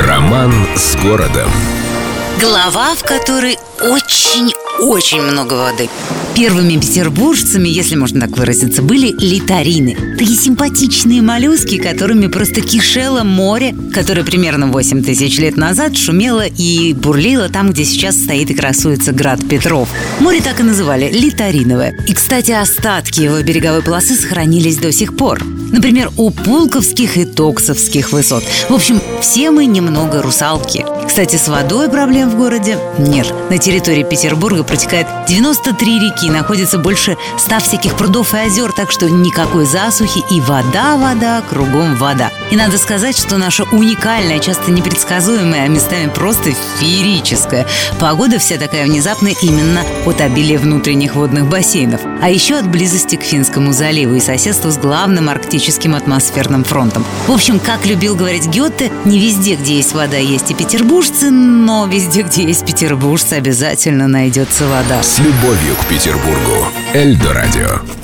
Роман с городом. Глава, в которой очень-очень много воды. Первыми петербуржцами, если можно так выразиться, были литарины. Такие симпатичные моллюски, которыми просто кишело море, которое примерно 8 тысяч лет назад шумело и бурлило там, где сейчас стоит и красуется град Петров. Море так и называли – литариновое. И, кстати, остатки его береговой полосы сохранились до сих пор. Например, у Пулковских и Токсовских высот. В общем, все мы немного русалки. Кстати, с водой проблем в городе нет. На территории Петербурга протекает 93 реки, находится больше 100 всяких прудов и озер, так что никакой засухи и вода, вода, кругом вода. И надо сказать, что наша уникальная, часто непредсказуемая, а местами просто феерическая погода вся такая внезапная именно от обилия внутренних водных бассейнов, а еще от близости к Финскому заливу и соседству с главным арктическим атмосферным фронтом. В общем, как любил говорить Гетте, не везде, где есть вода, есть и петербуржцы, но везде, где есть петербуржцы, обязательно найдется вода. С любовью к Петербургу. Эльдо радио.